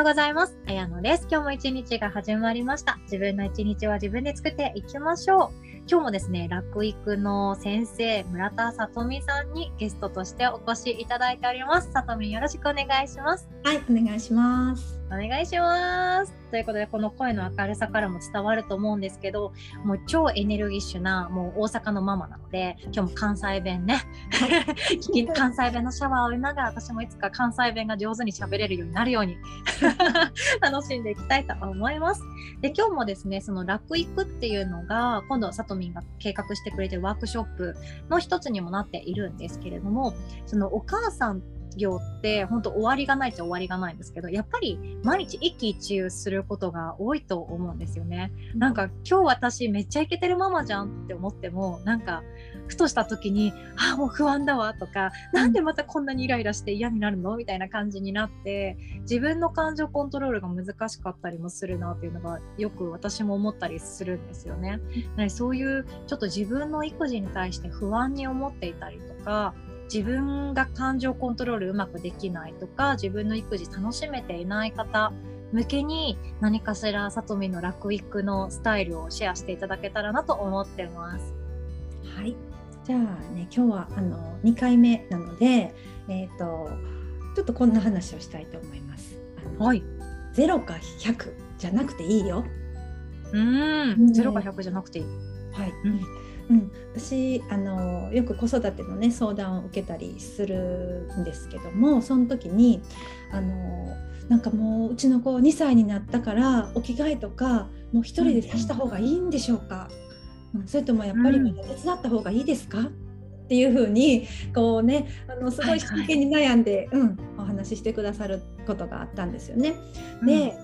ようございます。あやのです。今日も一日が始まりました。自分の一日は自分で作っていきましょう。今日もですね、楽育の先生、村田さとみさんにゲストとしてお越しいただいております。さとみよろしくお願いします。はい、お願いします。お願いします。ということで、この声の明るさからも伝わると思うんですけど、もう超エネルギッシュな、もう大阪のママなので、今日も関西弁ね、関西弁のシャワーを浴びながら、私もいつか関西弁が上手に喋れるようになるように 楽しんでいきたいと思います。で、今日もですね、その楽育っていうのが、今度、さとみんが計画してくれてるワークショップの一つにもなっているんですけれども、そのお母さん業って本当終わりがないっちゃ終わりがないんですけどやっぱり毎日一喜一憂することが多いと思うんですよね。なんか今日私めっちゃイケてるママじゃんって思ってもなんかふとした時にあもう不安だわとかなんでまたこんなにイライラして嫌になるのみたいな感じになって自分の感情コントロールが難しかったりもするなっていうのがよく私も思ったりするんですよね。そういうちょっと自分の育児に対して不安に思っていたりとか自分が感情コントロールうまくできないとか自分の育児楽しめていない方向けに何かしらさとみの楽育のスタイルをシェアしていただけたらなと思ってます。はい、じゃあね、今日はあの2回目なので、えっ、とちょっとこんな話をしたいと思います。はい。0か100じゃなくていいよ。うんん。ゼロか100じゃなくていい。はい。うん。うん、私あのよく子育てのね相談を受けたりするんですけどもその時にあのなんかもううちの子2歳になったからお着替えとかもう一人でさした方がいいんでしょうか、うん。それともやっぱりまた手伝った方がいいですか、っていうふうにこうねあのすごい真剣に悩んで、うん、お話ししてくださることがあったんですよね。で、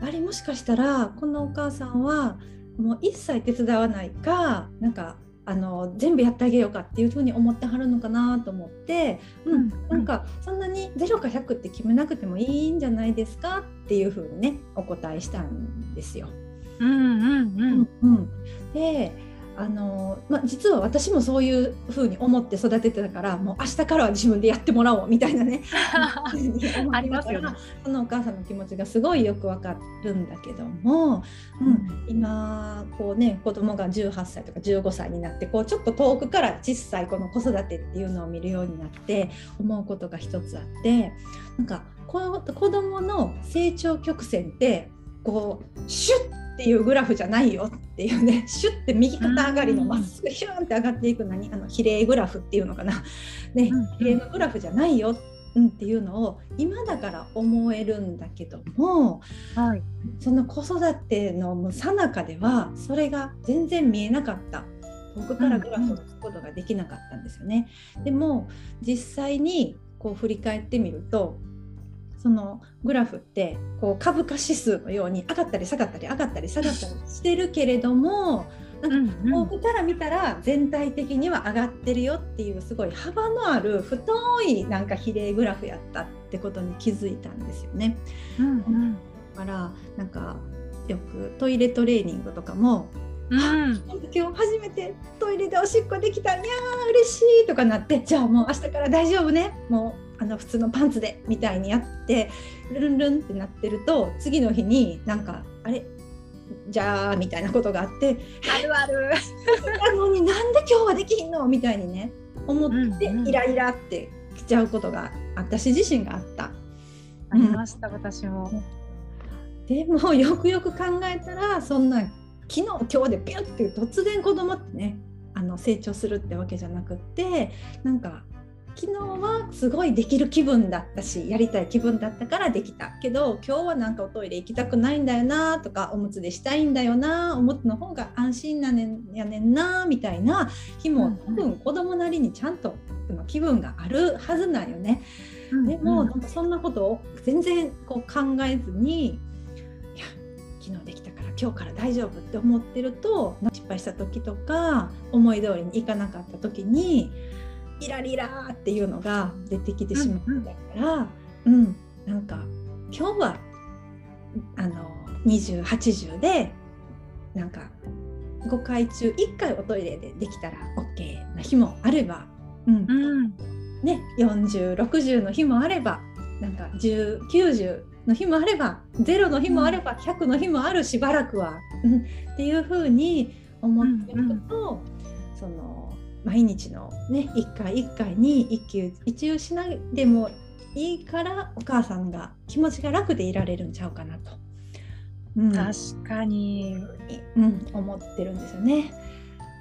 あれもしかしたらこのお母さんはもう一切手伝わないかなんかあの全部やってあげようかっていうふうに思ってはるのかなと思って、うんうんなんかそんなに0か100って決めなくてもいいんじゃないですかっていうふうにねお答えしたんですよ。うんうんうん。うんであのまあ、実は私もそういうふうに思って育ててたからもう明日からは自分でやってもらおうみたいなねありますよね。そのお母さんの気持ちがすごいよくわかるんだけども、うん、今こうね子供が18歳とか15歳になってこうちょっと遠くから小さいこの子育てっていうのを見るようになって思うことが一つあってなんか子供の成長曲線ってこうシュッっていうグラフじゃないよっていうね シュッて右肩上がりのうんまっすぐヒューンって上がっていく何あの比例グラフっていうのかな、ねうん比例のグラフじゃないようん、っていうのを今だから思えるんだけどもはい。その子育ての最中ではそれが全然見えなかった遠くからグラフをつくことができなかったんですよね。でも実際にこう振り返ってみるとそのグラフってこう株価指数のように上がったり下がったり上がったり下がったりしてるけれども遠くから見たら全体的には上がってるよっていうすごい幅のある太いなんか比例グラフやったってことに気づいたんですよね。うんだからなんかよくトイレトレーニングとかもうん。うん。今日初めてトイレでおしっこできたいやー嬉しいとかなってじゃあもう明日から大丈夫ねもうあの普通のパンツでみたいにやってルンルンってなってると次の日になんかあれ？じゃあみたいなことがあってあるある。なのになんで今日はできひんの？みたいにね思ってうんうんイライラってきちゃうことが私自身があった。ありました、私も。でもよくよく考えたらそんな昨日今日でピュッて突然子供ってねあの成長するってわけじゃなくってなんか昨日はすごいできる気分だったしやりたい気分だったからできたけど今日はなんかおトイレ行きたくないんだよなとかおむつでしたいんだよなおむつの方が安心なねんやねんなみたいな日も多分子供なりにちゃんと気分があるはずなんよね。でも、なんかそんなことを全然こう考えずにいや昨日できたから今日から大丈夫って思ってると失敗した時とか思い通りにいかなかった時イラリラーっていうのが出てきてしまうんだから、うんなんか今日はあの2080でなんか5回中1回おトイレでできたら OK な日もあれば、うん。うん。ね、4060の日もあればなんか1090の日もあれば0の日もあれば100の日もあるしばらくは、うん、っていうふうに思っておくと、うん、その毎日のね一回一回に一喜一憂しないでもいいからお母さんが気持ちが楽でいられるんちゃうかなと、うん、確かに、うん、思ってるんですよね。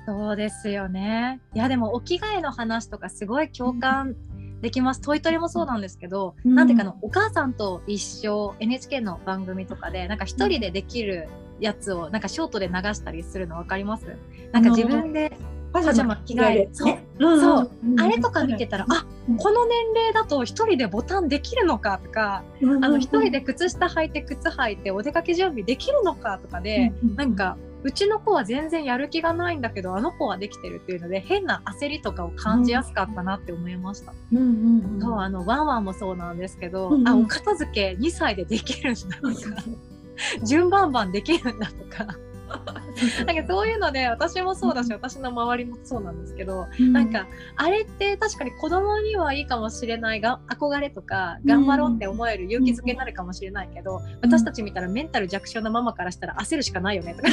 そうですよね。いやでもお着替えの話とかすごい共感できます、トイトレもそうなんですけど、うん、なんていうかのお母さんと一緒 NHK の番組とかでなんか一人でできるやつをなんかショートで流したりするの分かります？なんか自分でパジャマ着替えそう,、そう、あれとか見てたら、あこの年齢だと一人でボタンできるのかとか、あの一人で靴下履いて靴履いてお出かけ準備できるのかとかで、なんかうちの子は全然やる気がないんだけどあの子はできてるっていうので変な焦りとかを感じやすかったなって思いました。うんうんうん、そうあのワンワンもそうなんですけど、うんうん、あお片付け2歳でできるんだとか 順番番できるんだとか。なんかそういうので私もそうだし、私の周りもそうなんですけど、うん、なんかあれって確かに子供にはいいかもしれないが憧れとか頑張ろうって思える勇気づけになるかもしれないけど、うん、私たち見たらメンタル弱小なママからしたら焦るしかないよねとか。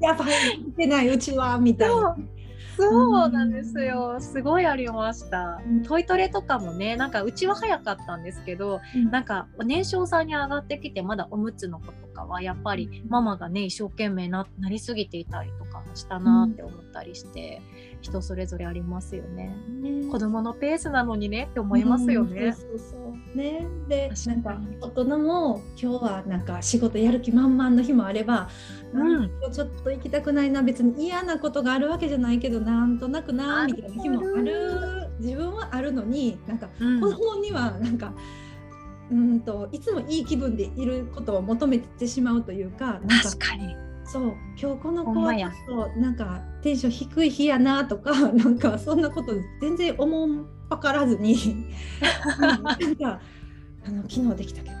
やばい見てないうちはみたいな。そうなんですよ、すごいありました、うん、トイトレとかもねなんかうちは早かったんですけど、うん、なんか年少さんに上がってきてまだおむつのことかはやっぱりママがね一生懸命ななりすぎていたりとかもしたなって思ったりして、うん、人それぞれありますよね、ね、子供のペースなのにねって思いますよね、そうそうね。でなんか大人も今日はなんか仕事やる気満々の日もあればうん、ちょっと行きたくないな別に嫌なことがあるわけじゃないけどなんとなくなみたいな日もある。自分はあるのになんか、子供にはなんかうんといつもいい気分でいることを求めてしまうというかなんか確かにそう今日この子はちょっとなんかテンション低い日やなとか なんかそんなこと全然思んばからずに なんかあの昨日できたけど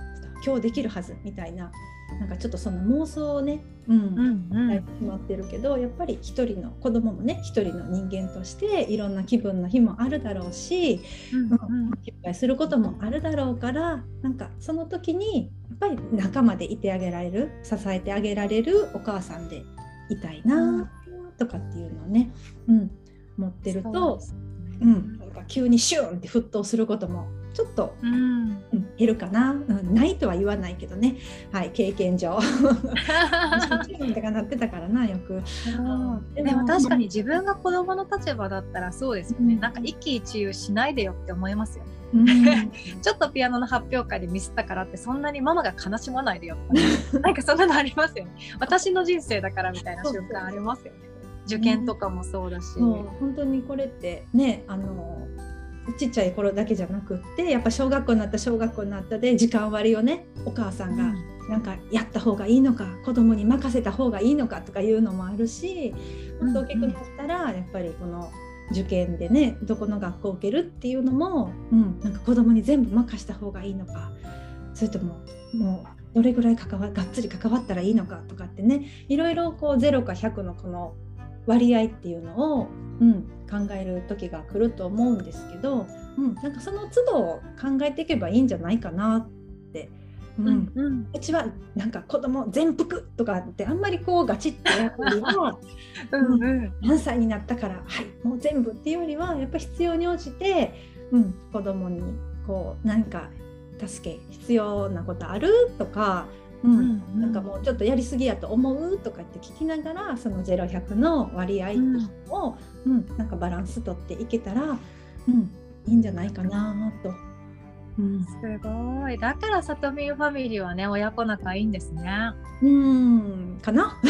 今日できるはずみたいななんかちょっとその妄想をね、うん、うん。うん、決まってるけどやっぱり一人の子供もね一人の人間としていろんな気分の日もあるだろうし、うんうん、失敗することもあるだろうからなんかその時にやっぱり仲間でいてあげられる支えてあげられるお母さんでいたいなとかっていうのをね、うん、持ってるとう、ね、うん、なんか急にシューンって沸騰することもちょっと、うん、減るかな、うん、ないとは言わないけどね、はい、経験上。とかなってたからなよく。でも確かに自分が子供の立場だったらそうですよね、うん、なんか一喜一憂しないでよって思いますよね。うん、ちょっとピアノの発表会でミスったからってそんなにママが悲しまないでよとか、ね、なんかそんなのありますよね。私の人生だからみたいな瞬間ありますよね。受験とかもそうだし、うん、本当にこれってねあのちっちゃい頃だけじゃなくってやっぱ小学校になった小学校になったで時間割をねお母さんがなんかやった方がいいのか、子供に任せた方がいいのかとかいうのもあるし大きくなったらやっぱりこの受験でねどこの学校を受けるっていうのも、うん、なんか子供に全部任した方がいいのかそれとももうどれぐらい関わがっつり関わったらいいのかとかってねいろいろこう0か100のこの割合っていうのを、うん、考える時が来ると思うんですけど、うん、なんかその都度考えていけばいいんじゃないかなって。うん。うん、うちはなんか子供全幅とかってあんまりこうガチッとやるよりは うん、うん、何歳になったからはいもう全部っていうよりはやっぱ必要に応じて、うん、子供にこう何か助け必要なことあるとかうん、なんかもうちょっとやりすぎやと思うとかって聞きながらその0100の割合を、うん、うん、なんかバランス取っていけたら、うん、いいんじゃないかなと。うん、すごいだからさとみんファミリーはね親子仲いいんですね。うんかな、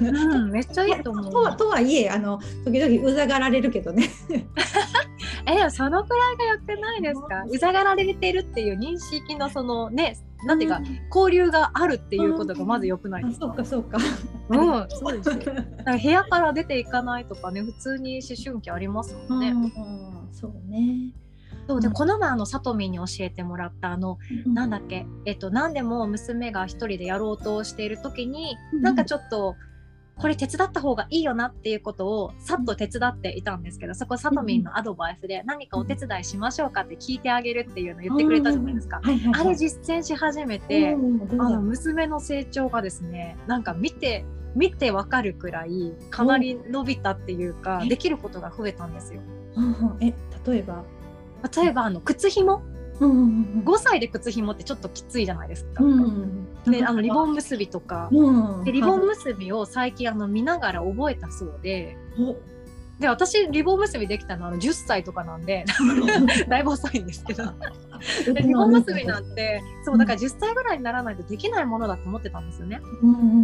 うん、めっちゃいいと思う。ととはいえあの時々うざがられるけどね。えそのくらいがやってないですか？うざがられてるっていう認識のそのねなんていうか、交流があるっていうことがまず良くないですか？そうかそうか。うん、そうですよ。だから部屋から出ていかないとかね、普通に思春期ありますもんね。そうね。そうで、この前あのさとみんに教えてもらったあの、うん、なんだっけ？えっと何でも娘が一人でやろうとしている時に、うん、なんかちょっとこれ手伝った方がいいよなっていうことをさっと手伝っていたんですけどそこさとみんのアドバイスで何かお手伝いしましょうかって聞いてあげるっていうのを言ってくれたじゃないですか。あれ実践し始めてあの娘の成長がですねなんか見て見てわかるくらいかなり伸びたっていうかできることが増えたんですよ。え？例えば？例えばあの靴紐？うんうんうん、5歳で靴紐ってちょっときついじゃないですか。うんであのリボン結びとか、うん、でリボン結びを最近あの見ながら覚えたそうで。で私リボン結びできたのは10歳とかなんで。だいぶ遅いんですけど。リボン結びなんてそうだから10歳ぐらいにならないとできないものだと思ってたんですよね、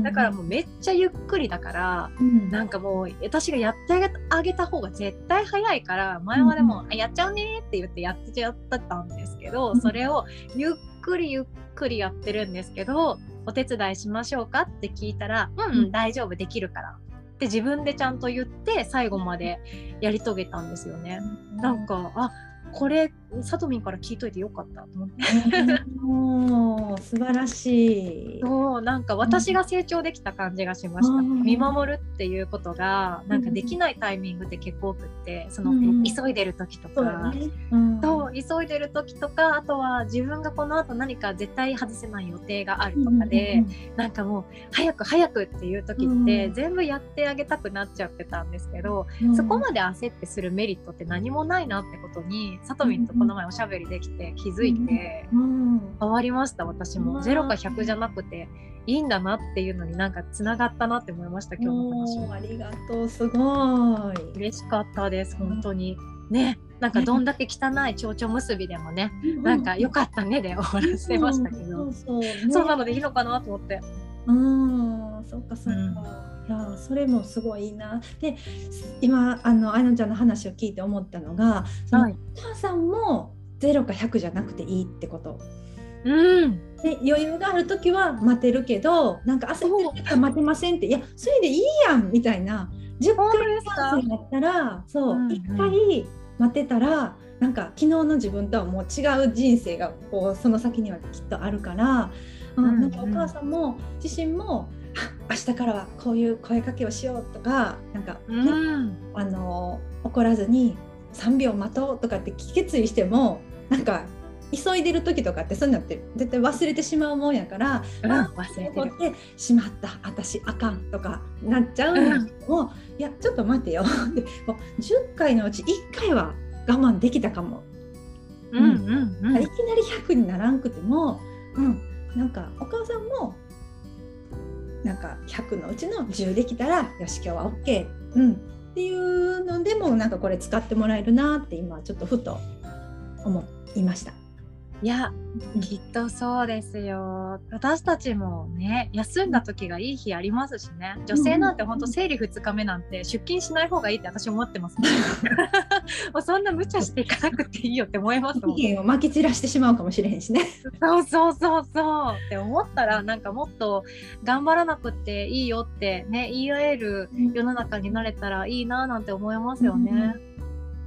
だからもうめっちゃゆっくりだから、うん、なんかもう私がやってあげた方が絶対早いから前までも、うん、やっちゃうねって言ってやってちゃったんですけど、それをゆっくりゆっくりやってるんですけどお手伝いしましょうかって聞いたら「うん、うん、大丈夫できるから」って自分でちゃんと言って最後までやり遂げたんですよね。なんかあこれさとみんから聞いといてよかったと思って。もう素晴らしい。そうなんか私が成長できた感じがしました。うん、見守るっていうことがなんかできないタイミングって結構多くってその、うん、急いでる時とか、ね。うん、と急いでる時とかあとは自分がこの後何か絶対外せない予定があるとかで、うん、なんかもう早く早くっていう時って全部やってあげたくなっちゃってたんですけど、そこまで焦ってするメリットって何もないなってことにさとみんとこの前おしゃべりできて気づいて、変わりました私も。0か100じゃなくていいんだなっていうのになんかつながったなって思いました今日の話も。ありがとうすごい。嬉しかったです本当に。ねなんかどんだけ汚い蝶々結びでもね、なんか良かったねで終わらせましたけど、そうなのでいいのかなと思って。うんそっかそっか、いやそれもすごいいいな。で今あのあやのちゃんの話を聞いて思ったのが、はい、お母さんも0か100じゃなくていいってこと。うん、で余裕がある時は待てるけどなんか焦ってたら待てませんって。いやそれでいいやんみたいな。10回だったらそう、うんうん、1回待ってたらなんか昨日の自分とはもう違う人生がこうその先にはきっとあるから、うん、うん、なんかお母さんも自身も明日からはこういう声かけをしようとかなんか、ね、うん、あの怒らずに3秒待とうとかって決意してもなんか急いでる時とかってそういうのって絶対忘れてしまうもんやから、うん、忘れてしまった。私あかんとかなっちゃうんだけども、うん、いやちょっと待ってよ。でもう10回のうち1回は我慢できたかも。うんうんうん、いきなり100にならんくても、うん、なんかお母さんもなんか100のうちの10できたらよし今日は OK、うん、っていうのでもなんかこれ使ってもらえるなって今ちょっとふと思いました。いや、きっとそうですよ。私たちもね、休んだ時がいい日ありますしね。女性なんて本当生理2日目なんて出勤しない方がいいって私思ってます、ね。もうそんな無茶していかなくていいよって思いますもん。をまき散らしてしまうかもしれへんしね。そうそうそうそうって思ったらなんかもっと頑張らなくていいよってね言い合える世の中になれたらいいななんて思いますよね。うん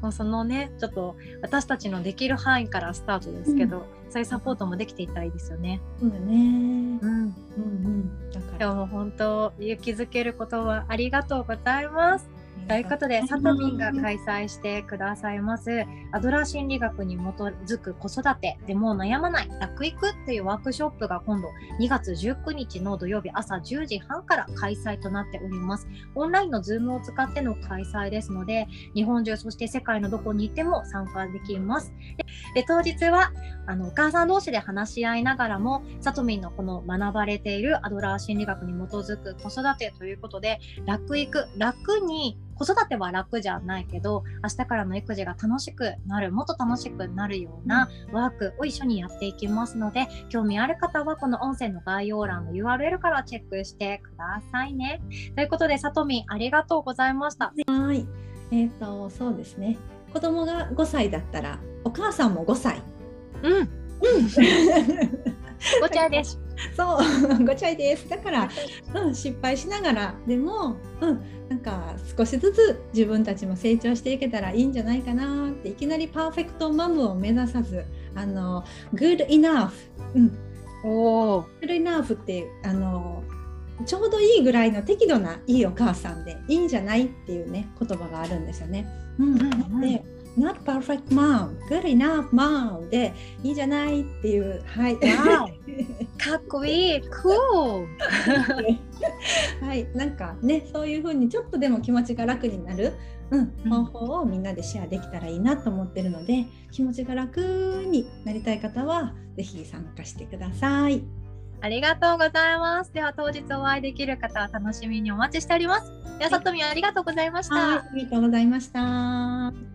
もうそのねちょっと私たちのできる範囲からスタートですけど、うん、そういうサポートもできていたらいいですよね。そうだね、うん、うんうん。だから。今日も本当勇気づけることはありがとうございます。ということで、さとみんが開催してくださいます、アドラー心理学に基づく子育てでも悩まない楽育っていうワークショップが今度2月19日の土曜日朝10時半から開催となっております。オンラインのズームを使っての開催ですので、日本中、そして世界のどこにいても参加できます。で当日はあのお母さん同士で話し合いながらも、さとみんのこの学ばれているアドラー心理学に基づく子育てということで、楽育、楽に子育ては楽じゃないけど明日からの育児が楽しくなるもっと楽しくなるようなワークを一緒にやっていきますので興味ある方はこの音声の概要欄の URL からチェックしてくださいね。ということでさとみありがとうございました。はいえーと、そうですね子供が5歳だったらお母さんも5歳。うん、うんごちゃです。そう、ごちゃいです。だから、うん、失敗しながらでも、うん、なんか少しずつ自分たちも成長していけたらいいんじゃないかなっていきなりパーフェクトマムを目指さず、あの good enough、うん、お good enough ってあのちょうどいいぐらいの適度ないいお母さんでいいんじゃないっていうね言葉があるんですよね。うん、うんで not perfect mom, good enough mom でいいんじゃないっていう、はい。かっこいい、cool! はい、なんかね、そういう風にちょっとでも気持ちが楽になる、うん、方法をみんなでシェアできたらいいなと思ってるので、気持ちが楽になりたい方は、ぜひ参加してください。ありがとうございます。では当日お会いできる方は楽しみにお待ちしております。では、さとみありがとうございました。ありがとうございました。